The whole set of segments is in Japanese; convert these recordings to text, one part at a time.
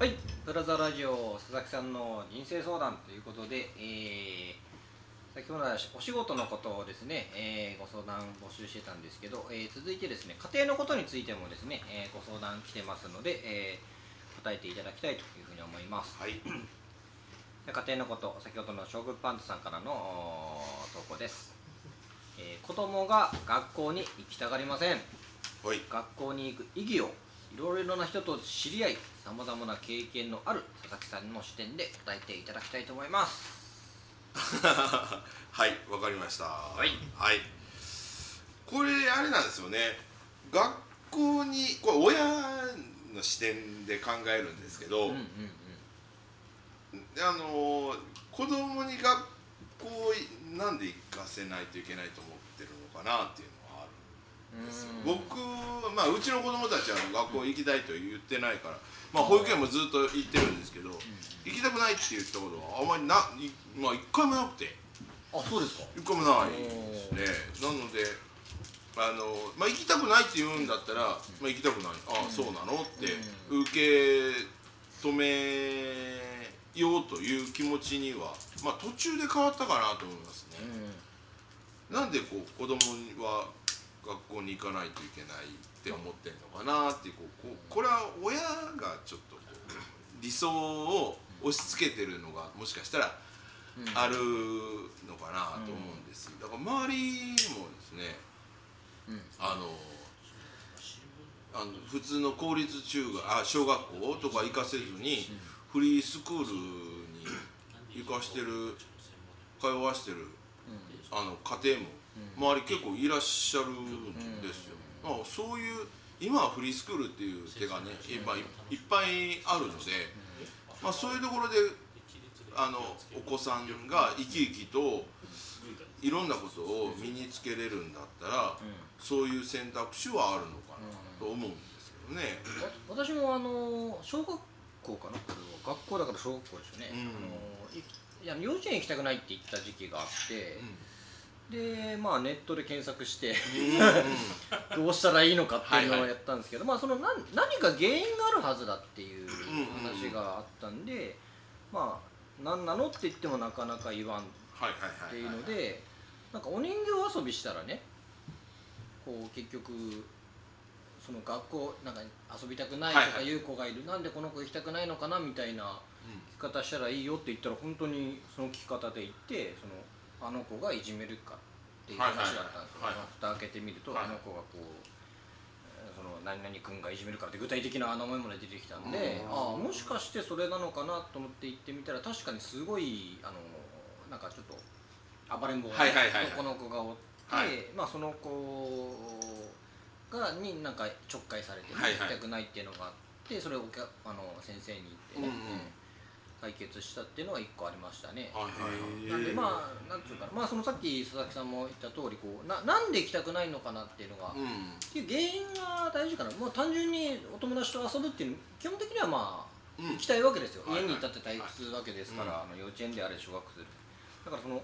はい、プラザラジオ佐々木さんの人生相談ということで、えー、先ほどはお仕事のことをですね、えー、ご相談募集してたんですけど、えー、続いてですね、家庭のことについてもですね、えー、ご相談来てますので、えー、答えていただきたいというふうに思います。はい 家庭のこと、先ほどの将軍パンツさんからの投稿です。えー、子供が学校に行きたがりません。はい学校に行く意義をいろいろな人と知り合いさまざまな経験のある佐々木さんの視点で答えていただきたいと思います。はいわかりました。はい。はい。これあれなんですよね。学校にこれ親の視点で考えるんですけど、うんうんあの子供に学校いなんで行かせないといけないと思ってるのかなっていうの僕まあうちの子供たちは学校行きたいと言ってないからまあ保育園もずっと行ってるんですけど行きたくないって言ったことはあまりないまあ一回もなくて。あそうですか。一回もないですね。なのであのまあ行きたくないって言うんだったら、まあ行きたくない。ああそうなのって受け止めようという気持ちにはまあ途中で変わったかなと思いますね、なんでこう子供は学校に行かないといけないって思ってんのかなっていうこうこれは親がちょっと理想を押し付けてるのがもしかしたらあるのかなと思うんです、だから周りもですねうん。あのあの普通の公立中学あ小学校とか行かせずにフリースクールに行かしてる通わしてるあの家庭も周り結構いらっしゃるんですよ、まあ、そういう今はフリースクールっていう手がねいっぱいいっぱいあるので、まあ、そういうところであのお子さんが生き生きといろんなことを身につけれるんだったら、そういう選択肢はあるのかなと思うんですけどね。わ私もあの小学校かな学校だから小学校ですよね、うん。あのいいや幼稚園行きたくないって言った時期があって、でまあネットで検索して どうしたらいいのかっていうのをやったんですけど、まあその何何か原因があるはずだっていう話があったんで、まあ何なのって言ってもなかなか言わんっはいはいはいていうはいのでなんかお人形遊びしたらねこう結局その学校なんか遊びたくないとかいう子がいる、なんでこの子行きたくないのかなみたいな方したらいいよって言ったら本当にその聞き方で言ってそのあの子がいじめるかっていう話だったんですよ、はいはいはい。蓋開けてみると、はいあの子がこうえーその何々君がいじめるからって具体的な名前まで出てきたんでうんああもしかしてそれなのかなと思って行ってみたら確かにすごいあのなんかちょっと暴れん坊なはいはいはいはい。男の子がおって、はい。まあその子がになんかちょっかいされて、行きたくないっていうのがあってそれをあの先生に言ってね、うんうん解決したっていうのが一個ありましたね。はいはいはい。なんでまあなんていうかな。まあそのさっき佐々木さんも言った通りこうななんで行きたくないのかなっていうのが、っうん。ていう原因が大事かな。まあ単純にお友達と遊ぶっていう基本的にはまあうん。行きたいわけですよ、はいはい。家にいたって退屈わけですから、はあの幼稚園であれ小学生で。だからその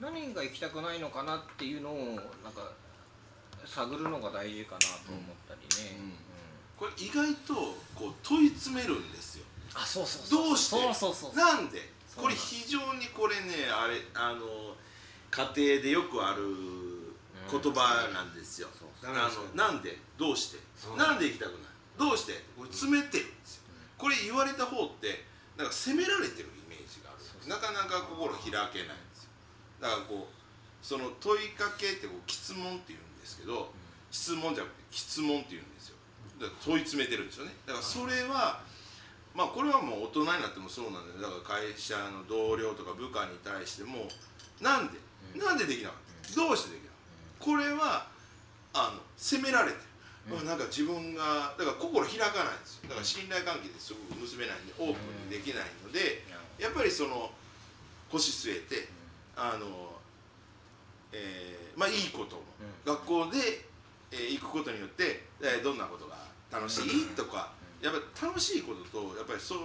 何が行きたくないのかなっていうのをなんか探るのが大事かなと思ったりね、うんうん。これ意外とこう問い詰めるんですよあそうそうそう。どうして？そうそうそうなんで？これ非常にこれねあれあの家庭でよくある言葉なんですよ、そうあのなんで？どうして？なんで行きたくない？どうして？これ詰めてるんですよ。これ言われた方ってなんか責められてるイメージがある。なかなか心開けないんですよ。だからこうその問いかけってこう質問って言うんですけど、質問じゃなくて質問って言うんですよ。だから問い詰めてるんですよね。だからそれは、まあこれはもう大人になってもそうなんだよ。だから会社の同僚とか部下に対してもなんで、なんでできなかった、どうしてできなかった、これはあの責められてる、まあなんか自分がだから心開かないんですよ。だから信頼関係ですごく結べないんでオープンにできないので、やっぱりその腰据えて、あの、えーまあいいことも、学校で、えー行くことによって、えーどんなことが楽しい？とか、やっぱり楽しいこととやっぱりそう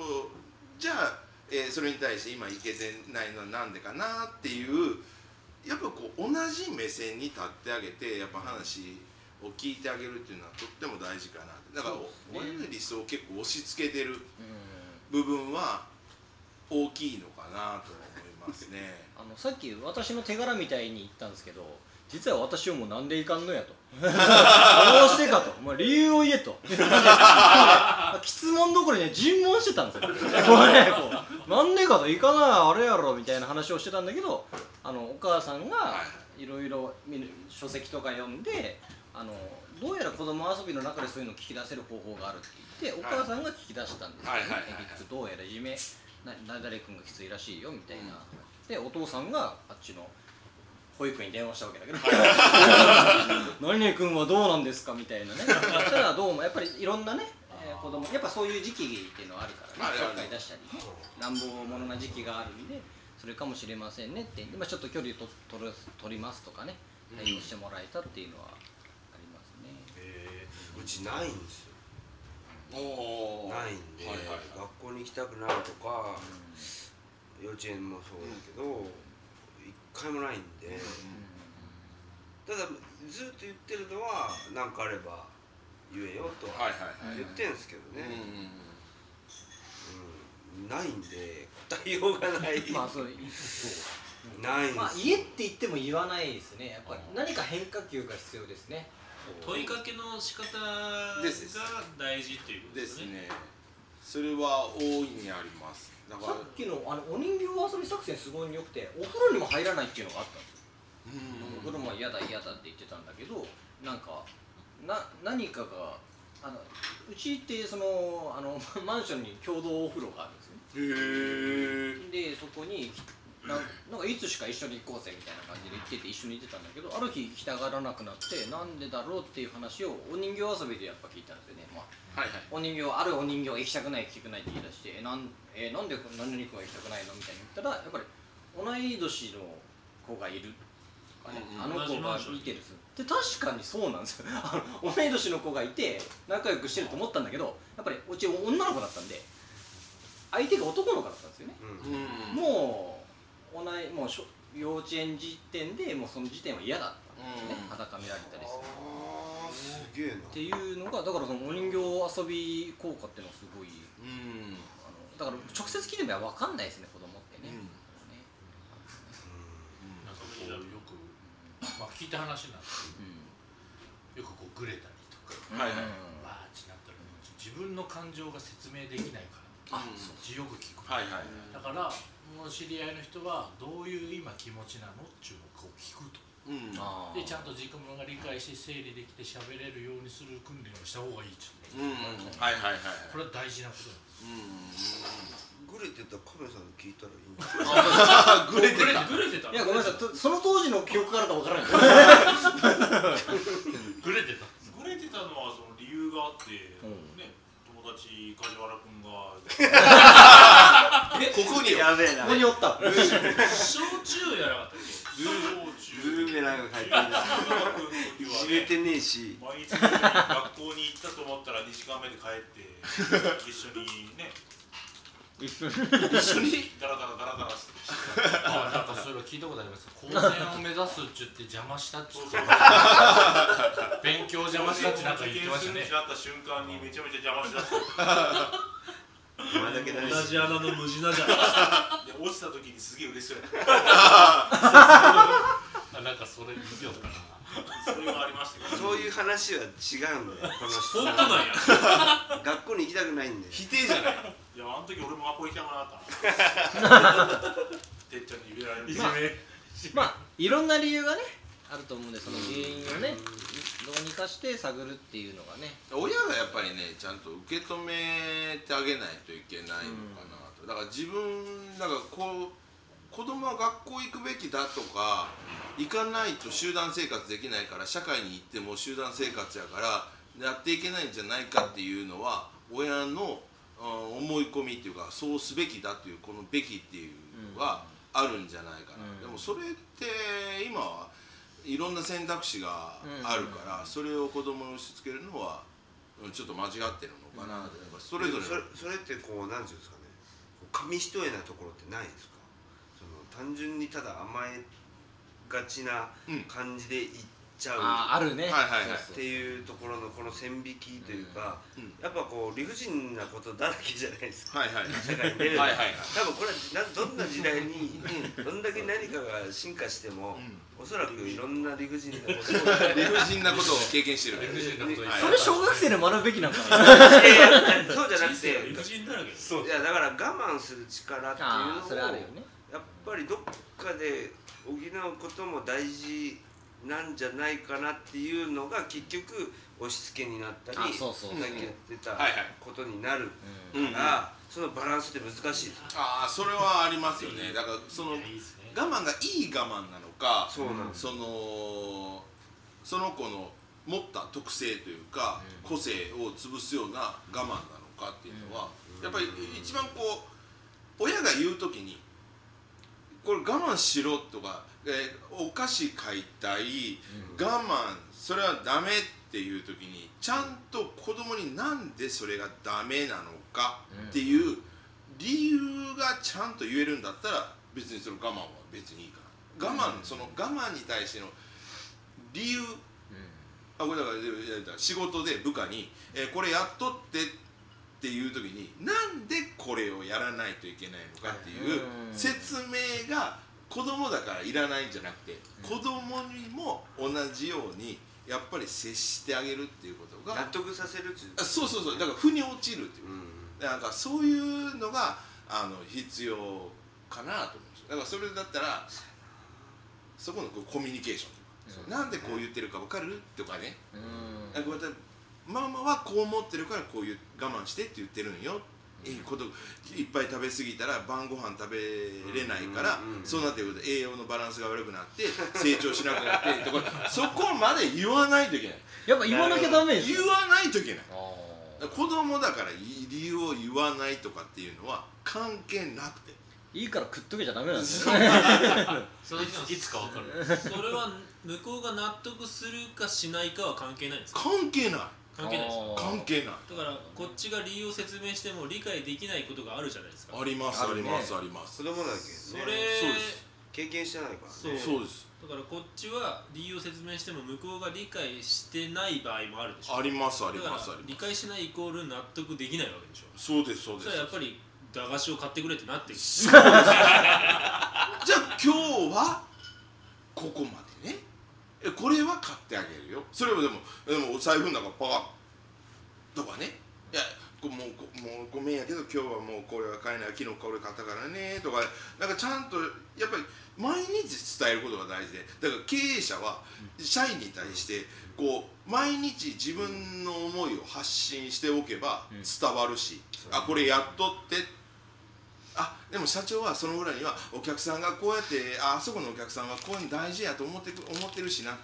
じゃあ、えーそれに対して今行けてないのはなんでかなっていうやっぱこう同じ目線に立ってあげてやっぱ話を聞いてあげるっていうのはとっても大事かなだから親の理想を結構押し付けてるうん部分は大きいのかなと思いますね。あのさっき私の手柄みたいに言ったんですけど実は私をもうなんでいかんのやと どうしてかと、まあ、理由を言えと。質問どころにね尋問してたんですよ。これ。ねこうなんでかといかないあれやろみたいな話をしてたんだけどあのお母さんがい。ろいろ書籍とか読んであのどうやら子供遊びの中でそういうのを聞き出せる方法があるって言ってお母さんが聞き出したんですよね。どうやらいじめななだれ君がきついらしいよみたいな、でお父さんがあっちの保育園に電話したわけだけど「何々君はどうなんですか?」みたいなね。そしたらどうもやっぱりいろんなね、えー子供やっぱそういう時期っていうのはあるからね。ちょっかい出したりね乱暴者な時期があるんでそれかもしれませんねって。今ちょっと距離をと取る取りますとかね。対応してもらえたっていうのはありますね、えー。うちないんですよ。おー。ないんで、はいはいはい。学校に行きたくなるとか幼稚園もそうだけど一回もないんで。ただずっと言ってるのは何かあれば言えよと言ってんすけどね、うんうんないんで答えようがない、まあそうないんですよ、まあ家って言っても言わないですね。やっぱり何か変化球が必要ですね。問いかけの仕方がです。大事っていうことでですすね。ね。それは大いにありますさっきのあのお人形遊び作戦すごい良くてお風呂にも入らないっていうのがあったんですよお風呂も嫌だ嫌だって言ってたんだけどなんかな何かがあのうちってそのあのマンションに共同お風呂があるんですよね。へえでそこになんなんかいつしか一緒に行こうぜみたいな感じで行ってて一緒に行ってたんだけどある日行きたがらなくなってなんでだろうっていう話をお人形遊びでやっぱ聞いたんですよね、まあ、はいはい。お人形あるお人形行きたくない行きたくないって言い出してえなん,、えなんで何々君は行きたくないのみたいに言ったらやっぱり同い年の子がいるとかね、うんあの子が見てるで確かにそうなんですよ。あの同い年の子がいて仲良くしてると思ったんだけどやっぱりうち女の子だったんで相手が男の子だったんですよね。うんうん。もう同いもうしょ幼稚園時点でもうその時点は嫌だったんですよね、うん。裸見られたりするあーすげえな。っていうのがだからそのお人形遊び効果っていうのはすごいうん。あのだから直接聞いてみれば分かんないですね子供ってね,、うん。ねなんかこうよく、まあ、聞いた話なんですけどよくこうグレたりとかはいはい。バーッてなったら自分の感情が説明できないからあうん。そっちよく聞く、はいはい。だからもう知り合いの人はどういう今気持ちなのっていうのをこう聞くと。うん。あでちゃんと自分が理解して整理できて喋れるようにする訓練をした方がいいっちゅううん。はいはいはいはい。これは大事なことなんです。うんグレてたらカメさんに聞いたらいいんじゃあグレてた。グレてた。いやごめんなさい。とその当時の記憶からか分からない グレてた。グレてたのはその理由があって、うん。ね。友達梶原君が。ここにやべえここにおった。焼酎やなかったっけ？ブーメランが帰ってれてねえし毎日学校に行ったと思ったら2時間目で帰って一緒にね。一緒に？ダラダラダラダラしてあなんかそれは聞いたことあります。高専を目指すっちゅって邪魔したっちゅってっちなんか言ってましたね。った瞬間にめちゃめちゃ邪魔しだしてお前だけ同じ穴の無地なじゃん。で落ちた時にすげえ嬉しそうや。っ たあなんかそれ見ようかな。それがありましたけど。そういう話は違うんだよこの本当なんや。学校に行きたくないんだよ。否定じゃない。いやあの時俺も学校行きたくなかったな。てっちゃんにられるいじまあめまあいろんな理由がねあると思うんでその原因をねどうにかして探るっていうのがね。親がやっぱりねちゃんと受け止めてあげないといけないのかなと、だから自分だからこう子供は学校行くべきだとか行かないと集団生活できないから社会に行っても集団生活やからやっていけないんじゃないかっていうのは親の、うん思い込みっていうかそうすべきだっていうこの「べき」っていうのがあるんじゃないかな、うん。でもそれって今はいろんな選択肢があるから、それを子供に押し付けるのは、うん、ちょっと間違ってるのかな、やっぱそれぞれそれそれってこうなんていうんですかね。紙一重なところってないですか？その単純にただ甘えがちなうん。感じでいっちゃう。ああるね。はいはいはい。っていうところのこの線引きというか、うん。やっぱこう理不尽なことだらけじゃないですか。はいはい。社会に出るは。いはいはい。多分これはなどんな時代にどんだけ何かが進化しても、おそらくいろんな理不尽なことを。理不尽なことを経験してる。理不尽なことはい。それ小学生で学ぶべきなんかな。そうじゃなくて理不尽だらけですいやだから我慢する力っていうああそれあのをるよね。やっぱりどっかで補うことも大事なんじゃないかなっていうのが結局押し付けになったりあそうそうそう。さっき言ってたはいはい。ことになる。から、そのバランスって難しいですああそれはありますよね。だからその我慢がいい我慢なのかそうなんです。そのその子の持った特性というか、個性を潰すような我慢なのかっていうのは、やっぱり一番こう親が言う時にこれ我慢しろとか、えーお菓子買いたい、我慢それはダメっていう時にちゃんと子供になんでそれがダメなのかっていう理由がちゃんと言えるんだったら別にその我慢は別にいいから我慢、その我慢に対しての理由。あこれだから仕事で部下に、えーこれやっとってっていう時になんでこれをやらないといけないのかっていううん説明が子供だからいらないんじゃなくて子供にも同じようにやっぱり接してあげるっていうこと納が得させるっていう。あそうそうそう。だから負に落ちるっていう。うんなん。かそういうのがあの必要かなと思うんですよ。だからそれだったらそこのコミュニケーション。なんでこう言ってるか分かる？とかね、うん。あこうやってママはこう思ってるからこういう我慢してって言ってるんよ、えーこといっぱい食べ過ぎたら晩ご飯食べれないから、そうなってくると栄養のバランスが悪くなって成長しなくなって とかそこまで言わないといけない。やっぱ言わなきゃダメですよ。言わないといけない。あ子供だから理由を言わないとかっていうのは関係なくて。ーいいから食っとけちゃダメなんですよ。そ れいつか分かる。それは向こうが納得するかしないかは関係ないんですか？関係ない関係ないです。関係ない。だからこっちが理由を説明しても理解できないことがあるじゃないですか。ありますありますあります。子供だけそれそうです。経験してないからそうね。そうです。だからこっちは理由を説明しても向こうが理解してない場合もあるでしょ。ありますありますあります。理解しないイコール納得できないわけでしょ。そうですそうです。それはやっぱり駄菓子を買ってくれってなってる。じゃあ今日はここまでね。えこれは買ってあげるよ。それはでもでもお財布の中パカッ。とかね。いやこもうこもうごめんやけど今日はもうこれは買えない昨日これ買ったからね。とかなんかちゃんとやっぱり毎日伝えることが大事で。だから経営者は社員に対してこう毎日自分の思いを発信しておけば伝わるし、あこれやっとって。あでも社長はその裏にはお客さんがこうやってああそこのお客さんはこういうの大事やと思ってく思ってるしな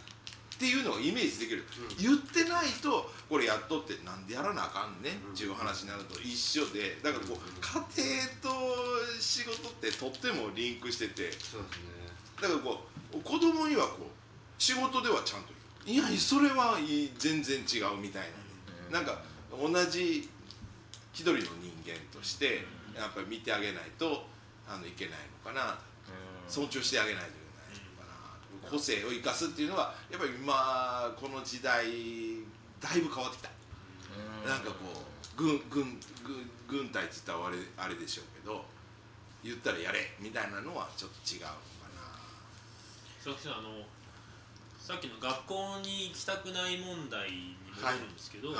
っていうのをイメージできる、言ってないとこれやっとってなんでやらなあかんねんっていう話になると一緒でだからこう家庭と仕事ってとってもリンクしてて。そうですね。だからこう子供にはこう仕事ではちゃんと言う。いやそれは全然違うみたいな、なんか同じ一人の人間としてやっぱり見てあげないとあのいけないのかな。尊重してあげないと個性を生かすっていうのはやっぱり今この時代だいぶ変わってきた。なんかこう軍軍軍軍隊って言ったらあれあれでしょうけど言ったらやれみたいなのはちょっと違うのかな。佐々木さんあのさっきの学校に行きたくない問題に戻るんですけど、はい。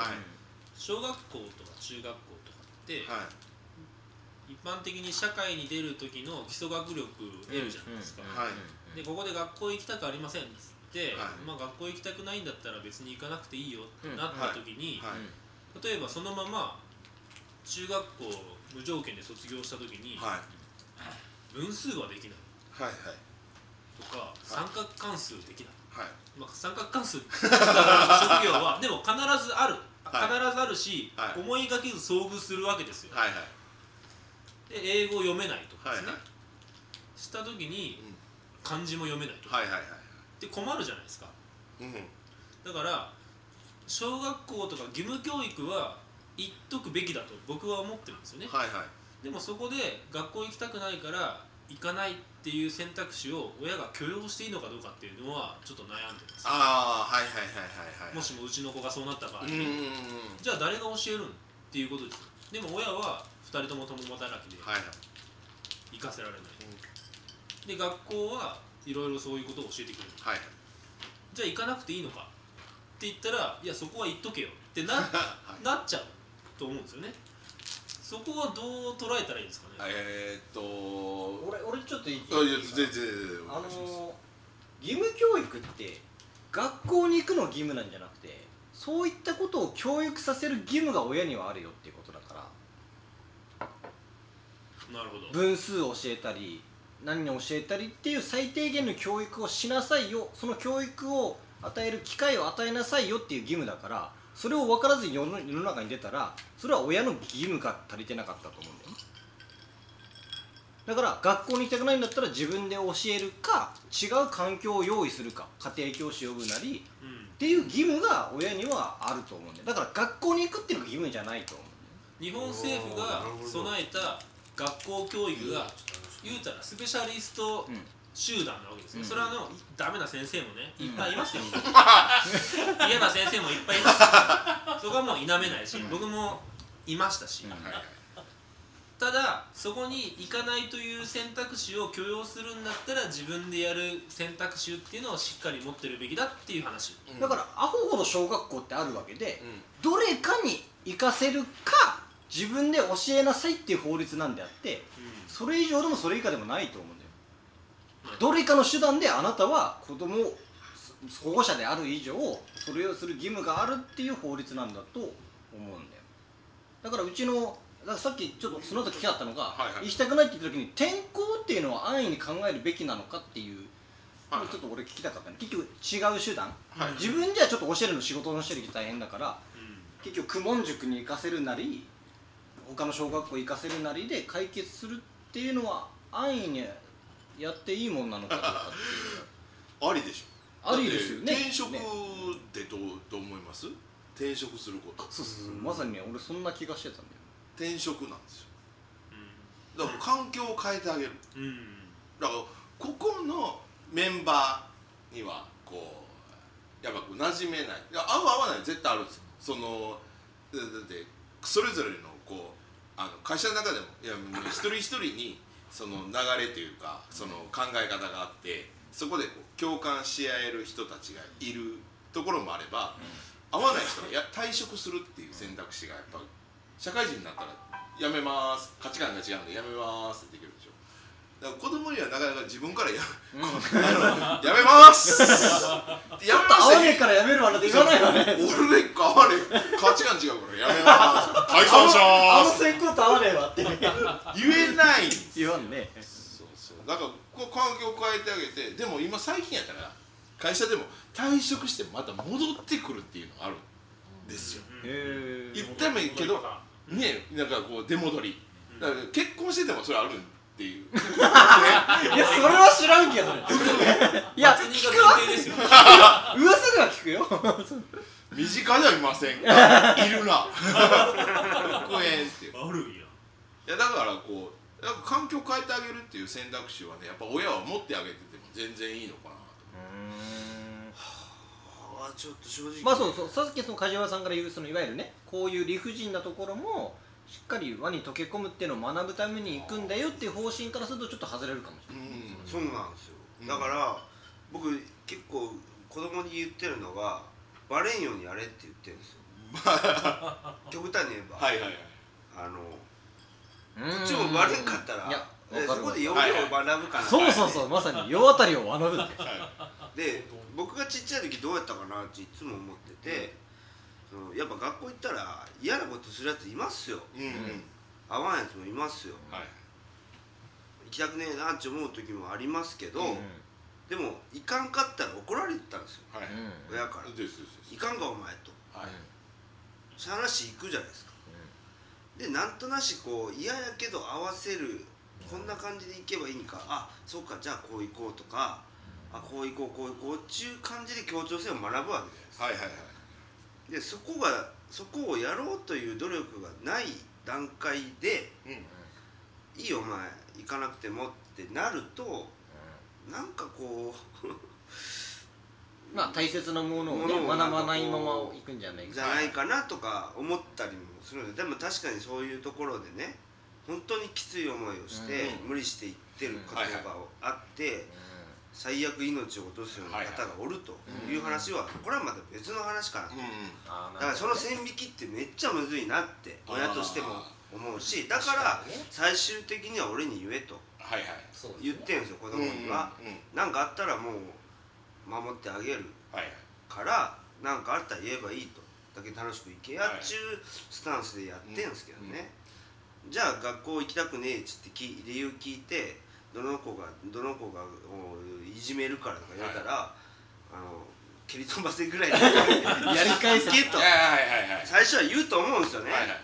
小学校とか中学校とかって、はい。一般的に社会に出る時の基礎学力得るじゃないですか、はいでここで学校行きたくありませんっつって、はい。まあ、学校行きたくないんだったら別に行かなくていいよってうん。なった時に、はい。例えばそのまま中学校無条件で卒業した時に、はい。分数はできない。はいはい。とか、三角関数できない、はい。まあ、三角関数職業は でも必ずある、はい。必ずあるし、はい。思いがけず遭遇するわけですよ。はいはい。で英語を読めないとかですね、はいはい。した時にうん漢字も読めないとか、はいはいはいで困るじゃないですか。うんだから小学校とか義務教育は言っとくべきだと僕は思ってるんですよね。はいはい。でもそこで学校行きたくないから行かないっていう選択肢を親が許容していいのかどうかっていうのはちょっと悩んでます。ああはいはいはいはいはい。もしもうちの子がそうなった場合うんうんうんじゃあ誰が教えるんっていうことですよ。でも親は2人とも共働きではいはい。行かせられない、で学校はいろいろそういうことを教えてくれる。はい。じゃあ行かなくていいのか。って言ったらいやそこは言っとけよってな はい。なっちゃうと思うんですよね。そこはどう捉えたらいいんですかね、えーっと俺俺ちょっと言ってあいやいい全然あのー義務教育って学校に行くの義務なんじゃなくてそういったことを教育させる義務が親にはあるよっていうことだから。なるほど。分数を教えたり何を教えたりっていう最低限の教育をしなさいよ。その教育を与える機会を与えなさいよっていう義務だからそれを分からずに世の中に出たらそれは親の義務が足りてなかったと思うんだよ。だから学校に行きたくないんだったら自分で教えるか違う環境を用意するか家庭教師呼ぶなりうんっていう義務が親にはあると思うんだよ。だから学校に行くっていうのが義務じゃないと思うんだよ。日本政府が備えた学校教育が言うたらスペシャリストうん集団なわけですよ、うん。それはあのダメな先生もねうん。いっぱいいますよ、嫌な先生もいっぱいいます。そこはもう否めないし、僕もいましたし、うん。はいはい。ただそこに行かないという選択肢を許容するんだったら自分でやる選択肢っていうのをしっかり持ってるべきだっていう話。うんだからアホほど小学校ってあるわけでうん。どれかに行かせるか自分で教えなさいっていう法律なんであってそれ以上でもそれ以下でもないと思うんだよ。うんどれかの手段であなたは子供を保護者である以上それをする義務があるっていう法律なんだと思うんだよ。だからうちのさっきちょっとその後聞きたかったのが、はいはい。行きたくないって言った時に転校っていうのは安易に考えるべきなのかっていうちょっと俺聞きたかったね結局違う手段、はい自分じゃちょっと教えるの仕事のしてる時大変だからうん。結局公文塾に行かせるなり他の小学校行かせるなりで解決するっていうのは安易にやっていいもんなのかどうかっていう。ありでしょ。ありですよね。転職ね。ってどうどう思います？転職すること。そうそうそう。まさにね俺そんな気がしてたんだよ。転職なんですよ。だから環境を変えてあげる。うん。うんだからここのメンバーにはこうやっぱこう馴染めない。いや合う合わない。絶対あるんですよ。そのだだってそれぞれのこうあの会社の中でもいやもう一人一人にその流れというかその考え方があってそこでこう共感し合える人たちがいるところもあれば、合わない人がや退職するっていう選択肢がやっぱ社会人になったらやめます。価値観が違うんでやめますってできるだから子供にはなかなか自分からや,、あのやめますやめま合わすねえからやめるわなんて言わないわね俺ね合わねえ。価値観違うからやめます。解散しあのます選考と合わねえわって。言えない言わんね。そうそう。だからこう環境を変えてあげてでも今最近やったら会社でも退職してまた戻ってくるっていうのがあるんですよ。へ言ってもいいけどねなんかこう出戻り。だから結婚しててもそれあるっていう。いやそれは知らんけど。ね いや松聞くわ。噂では聞くよ。身近ではいません。がいるな。復縁っていう。あるん。やいやだからこうなんか環境を変えてあげるっていう選択肢はねやっぱ親は持ってあげてても全然いいのかなと。あちょっと正直。まあそうそう。さっきその梶原さんから言うそのいわゆるねこういう理不尽なところもしっかり輪に溶け込むっていうのを学ぶために行くんだよっていう方針からするとちょっと外れるかもしれない、うんそうなんですよ。うん。だから僕結構子供に言ってるのがバレんようにやれって言ってるんですよ。極端に言えば、はいはいはい。あのうん。こっちもバレんかったらそこで要領を学ぶかな、そうそうそうまさに世渡りを学ぶんだよ で僕がちっちゃい時どうやったかなっていつも思ってて、そのやっぱ学校行ったら嫌なことするやついますよ。うんうん。合わんやつもいますよ。はい。行きたくねえなって思う時もありますけど、うんでも行かんかったら怒られてたんですよ。はい親から。ですですです。行かんかお前と。はい。しゃあなし行くじゃないですか。でなんとなしこう嫌やけど合わせるこんな感じで行けばいいんか。あそうかじゃあこう行こうとかあこう行こうこう行こうっていう感じで協調性を学ぶわけじゃないですか。はいはいはいでそこがそこをやろうという努力がない段階でうんいいよお前行かなくてもってなるとなんかこう まあ大切なものをね学ばないままいくんじゃないか。じゃないかなとか思ったりもするのででも確かにそういうところでね本当にきつい思いをして、無理していってることがあって、最悪命を落とすような方がおるという話はこれはまた別の話かなと、だからその線引きってめっちゃむずいなって親としても思うしだから最終的には俺に言えと。言ってんですよ子供には。何かあったらもう守ってあげる。から何かあったら言えばいいと。だけ楽しく行けやはいっちゅうスタンスでやってんすけどね、じゃあ学校行きたくねえっつってき理由聞いてどの子がどの子がおいじめるからとか言われたら、あの蹴り飛ばせぐらいでやり返すけと。はいはいはいはい。最初は言うと思うんですよね、はいはい。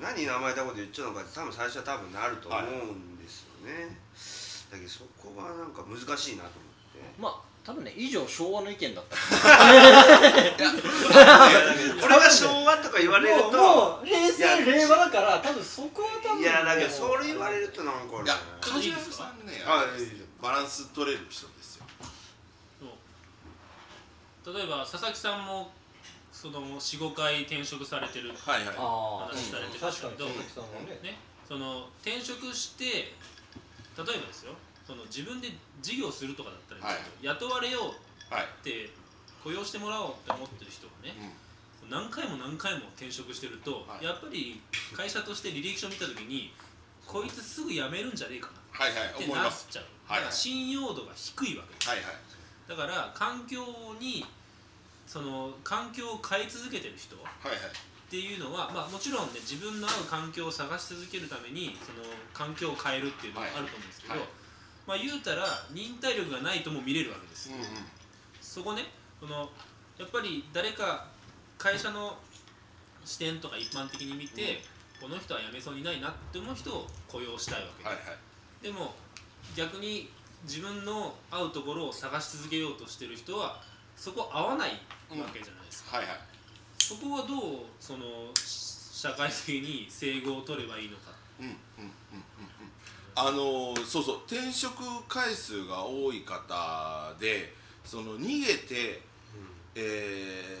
何甘えたこと言っちゃうのかって多分最初は多分なると思うんですよね、だけどそこがなんか難しいなと思って。まあ多分ね以上昭和の意見だった。これが昭和とか言われるともう平成令和だから多分そこは多分。いやだけどそれ言われるとなんかねいや梶原さんねああれバランス取れる人ですよ。例えば佐々木さんもその45回転職されてるはいはい。あ話されてる確かに。けど佐々木さんはね。ねその転職して例えばですよその自分で事業するとかだったらいい雇われようはい。って雇用してもらおうって思ってる人がね、何回も何回も転職してると、はい。やっぱり会社として履歴書見た時にこいつすぐ辞めるんじゃねえかなはいはいってなっちゃう、はいはい。だから信用度が低いわけです。はいはい。だから環境にその環境を変え続けてる人っはいはい。ていうのは、まあ、もちろんね自分の合う環境を探し続けるためにその環境を変えるっていうのがあると思うんですけど、はいまあ言うたら忍耐力がないとも見れるわけです、うんうん。そこねそのやっぱり誰か会社の視点とか一般的に見て、この人は辞めそうにないなって思う人を雇用したいわけで、はいはい。でも逆に自分の合うところを探し続けようとしてる人はそこ合わないわけじゃないですか、はいはい。そこはどうその社会的に整合を取ればいいのか。うんうんうんうんうんあのーそうそう転職回数が多い方でその逃げて、え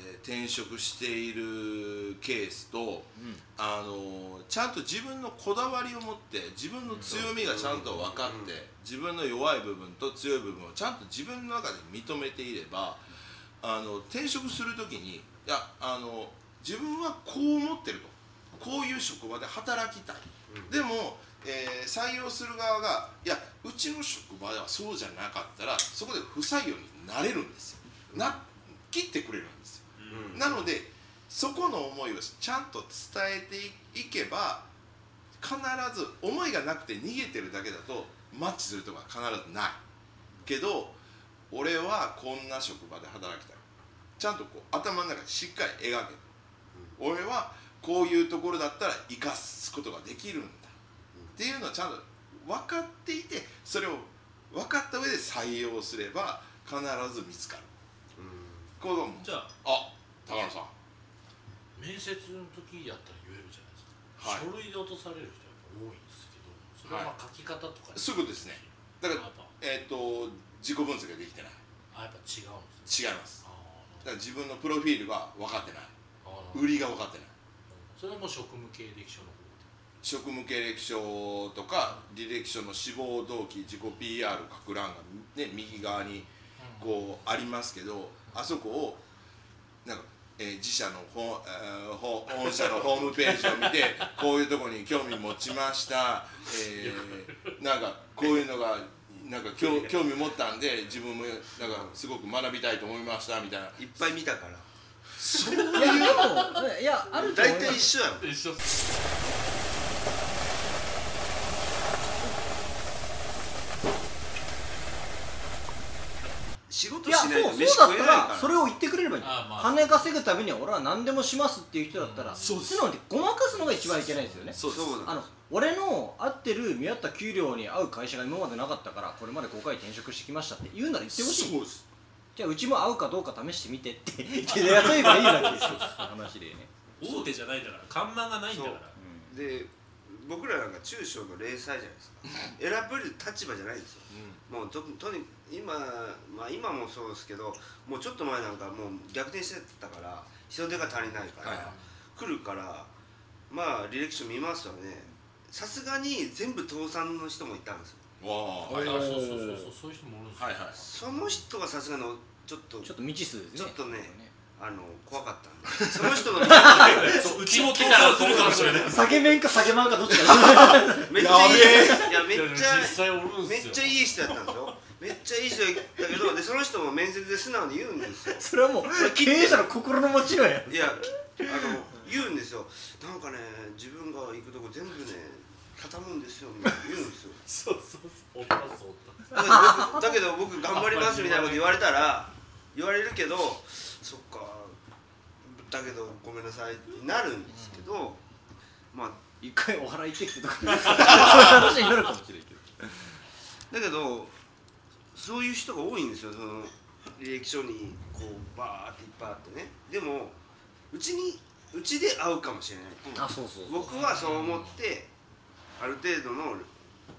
ー転職しているケースと、あのーちゃんと自分のこだわりを持って自分の強みがちゃんと分かって、自分の弱い部分と強い部分をちゃんと自分の中で認めていればあの転職する時にいやあの自分はこう思ってると。こういう職場で働きたい、でも、えー採用する側がいやうちの職場ではそうじゃなかったらそこで不採用になれるんですよ。な切ってくれるんですよ。うん。なのでそこの思いをちゃんと伝えていけば必ず思いがなくて逃げてるだけだとマッチするとか必ずない。けど俺はこんな職場で働きたい。ちゃんとこう頭の中でしっかり描け。る、俺はこういうところだったら生かすことができるんだ、っていうのをちゃんと分かっていてそれを分かった上で採用すれば必ず見つかる。これがもうじゃああ高野さん。面接の時やったら言えるじゃないですか、はい。書類で落とされる人やっぱ多いんですけどそれはまあ書き方とかにすぐですね。だからえっ、と自己分析ができてない。あやっぱ違うんですね。違います。あだから自分のプロフィールが分かってない。売りが分かってない。それはもう職務経歴書の職務経歴書とか履歴書の志望動機自己 PR 書く欄が、ね、右側にこうありますけどあそこをなんか、えー自社のほ、えーほ本社のホームページを見て こういうところに興味持ちました、えーなんかこういうのがなんか興興味持ったんで自分もなんかすごく学びたいと思いましたみたいな。いっぱい見たから。そういやでもいやあると思い大ます。体一緒やもん。一緒っす仕事いやしないとそう飯そうだった食えないから。らそれを言ってくれればいいあまあ金稼ぐためには俺は何でもしますっていう人だったらそうです。いうのでごまかすのが一番いけないですよね。そうそうだ。あの俺の合ってる見合った給料に合う会社が今までなかったからこれまで5回転職してきましたって言うなら言ってほしい。そうです。じゃあうちも合うかどうか試してみてって言ってやればいいだけですよ。話でね。大手じゃないんだから看板がないんだから。で僕らなんか中小の零細じゃないですか。選べる立場じゃないんですよ。もうととに今まあ今もそうですけどもうちょっと前なんかもう逆転してたから人手が足りないから、はいはい。来るからまあ履歴書見ますよね。さすがに全部倒産の人もいたんですよ。わあ。はいあはいそうそうそうそう。そういう人もおるんですよはいはい。その人がさすがのちょっとちょっと未知数ですねちょっとねあの怖かったんで。その人の そううちも来たらするかもしれない。下げ面か下げマンかどっちか。めっちゃいい。いやめっちゃ実際おるんすよめっちゃいい人だったんですよ。めっちゃいい人だけどでその人も面接で素直に言うんですよ。それはもう経営者の心の持ちようや。いやあの言うんですよ。なんかね自分が行くとこ全部ね畳むんですよ。みたいな言うんですよ。そうそうそう。おったそう。だけど僕頑張りますみたいなこと言われたら言われるけどそっかだけどごめんなさいってなるんですけどまあ一回お払い行ってきてとかそういう話になるかもしれんけどだけどそういう人が多いんですよ。その履歴書にこうバーっていっぱいあってね。でもうちにうちで会うかもしれない。あそうそうそう。僕はそう思ってある程度の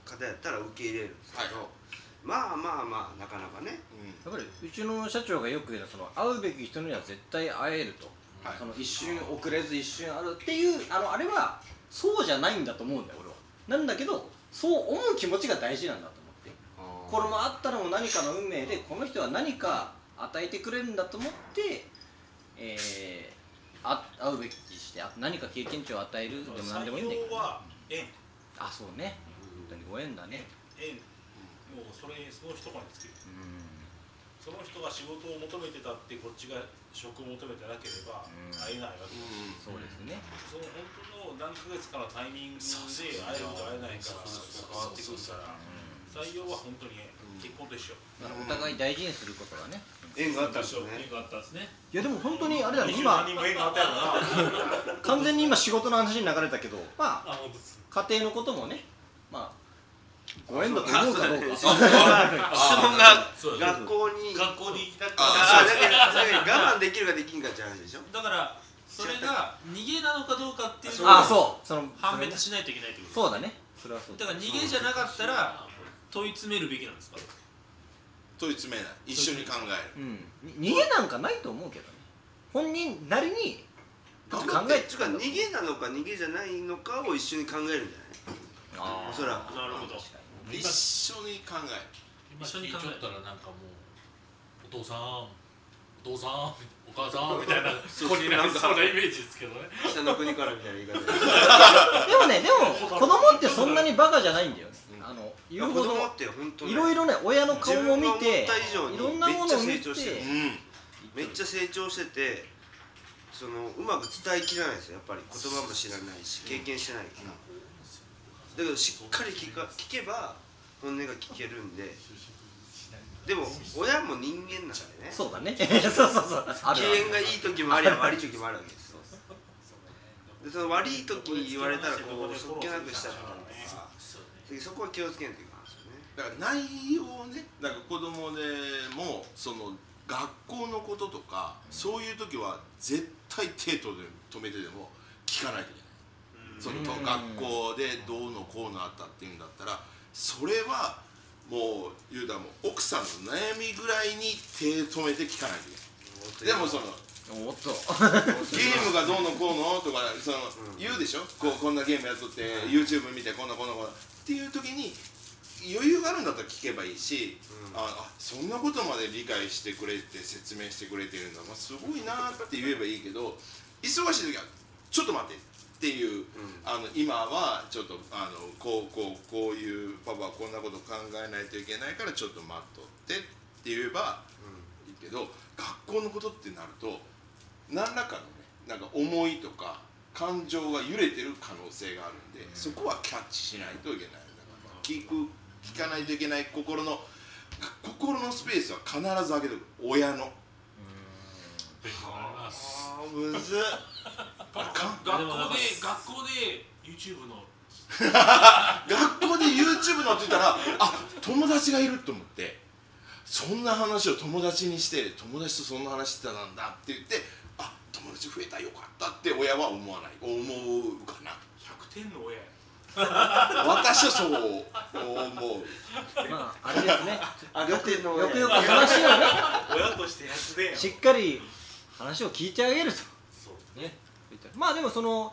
方やったら受け入れるんですけど、はいまあまあまあなかなかね。やっぱりうちの社長がよく言うのはその会うべき人には絶対会えると、はい。その一瞬遅れず一瞬あるっていうあのあれはそうじゃないんだと思うんだよ俺は。なんだけどそう思う気持ちが大事なんだと思って。これもあったのも何かの運命でこの人は何か与えてくれるんだと思って、えー、あ会うべきしてあ何か経験値を与えるでも何でもいいんだけど。採用は縁。あそうね。本当にご縁だね。縁もうそれその一言につけるうんその人が仕事を求めてたってこっちが職を求めてなければうん。会えないわけ。です、そうですね。その本当の何ヶ月かのタイミングで会えるか会えないかが変わってくるから採用は本当に結婚と一緒。お互い大事にすることがね縁があったんですよね。縁があったんですね。いやでも本当にあれだね20今人も縁があったやろな。完全に今仕事の話に流れたけどまあ家庭のこともねまあご縁だと思うかどうか。質問が学校に。学校に行きたくて。我慢できるかできんかって話でしょ。だからそれが逃げなのかどうかっていうのあをそう。その判別しないといけないってことそうだね。それはそう。だから逃げじゃなかったら問い詰めるべきなんですか？問い詰めない。一緒に考える。うん。に逃げなんかないと思うけどね。本人なりに考考ええつうか逃げなのか逃げじゃないのかを一緒に考えるんじゃない？あおそらく。なるほど一緒に考え一緒に考えちゃったらなんかもうお父さんお父さんお母さん みたいな子になりそうなイメージですけどね。北の国からみたいな言い方。ででもねでも子供ってそんなにバカじゃないんだよね。あの言うほど子供って本当ねいろいろね親の顔を見て自分が思った以上にいろんなものを見めっちゃ成長してうん。めっちゃ成長しててそのうまく伝えきれないですよやっぱり。言葉も知らないし経験してないからだけどしっかり聞か聞けば本音が聞けるんで。でも親も人間なんでね。そうだね。そうそうそう。ある機嫌がいい時もありゃ 悪い時もあるわけです。よでその悪い時に言われたらこうそっけなくしちゃったりとかでそこは気をつけないといけないですよね。だから内容をねだから子供でもその学校のこととかそういう時は絶対手とで止めてでも聞かないといけないその学校でどうのこうのあったっていうんだったらそれはもう言うたらもう奥さんの悩みぐらいに手止めて聞かないといけない。でもそのおっと。ゲームがどうのこうのとかその、言うでしょ？こうこんなゲームやっとって YouTube 見てこんなこんなこんなっていう時に余裕があるんだったら聞けばいいし、ああそんなことまで理解してくれて説明してくれてるんだ、まあ、すごいなって言えばいいけど忙しい時はちょっと待ってっていう、あの今はちょっとあのこうこうこういうパパはこんなこと考えないといけないからちょっと待っとってって言えばいいけど学校のことってなると何らかのねなんか思いとか感情が揺れてる可能性があるんで、そこはキャッチしないといけない。だから聞く聞かないといけない心の心のスペースは必ず開けてる親の。あーむずっ 学校で学校で YouTube の。学校で YouTube のって言ったらあ友達がいると思ってそんな話を友達にして友達とそんな話してたんだって言ってあ友達増えたよかったって親は思わない。思うかな。100点の親や。私はそう思う。まああれですね。上がってんのよくよく話をね親としてやつでよ。しっかり話を聞いてあげると。そう。ねまあでもその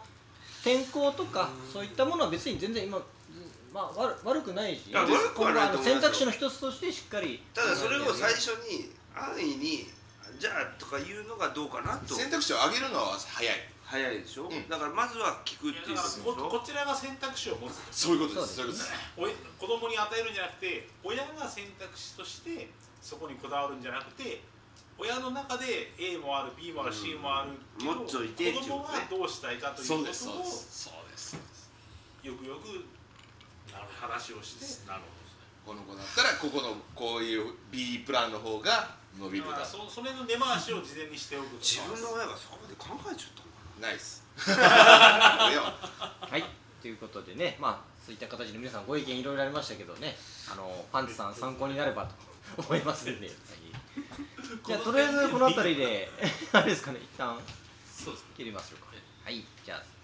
天候とかそういったものは別に全然今まあ悪悪くないしいや悪くはないと思いますよ。今後あの選択肢の一つとしてしっかりただそれを最初に安易にじゃあとか言うのがどうかなと。選択肢を上げるのは早い。早いでしょ、ん。だからまずは聞くっていうだことでしょ？からここちらが選択肢を持つ。そういうことです。そうういうことです。おい子供に与えるんじゃなくて親が選択肢としてそこにこだわるんじゃなくて親の中で A もある B もある C もあるけど、もっといてっていうね。子供がどうしたいかというそうことをですそうです。そうです。よくよく話をしてなるこの子だったらここのこういう B プランの方が伸びるだそそれの根回しを事前にしておく自分の親がそこまで考えちゃったのかナイス。はい。ということでねまあそういった形で皆さんご意見いろいろありましたけどねあのパンツさん参考になればと思いますんでじゃあとりあえずこの辺りで あれですかね一旦そうですね切りましょうか。はい。じゃあ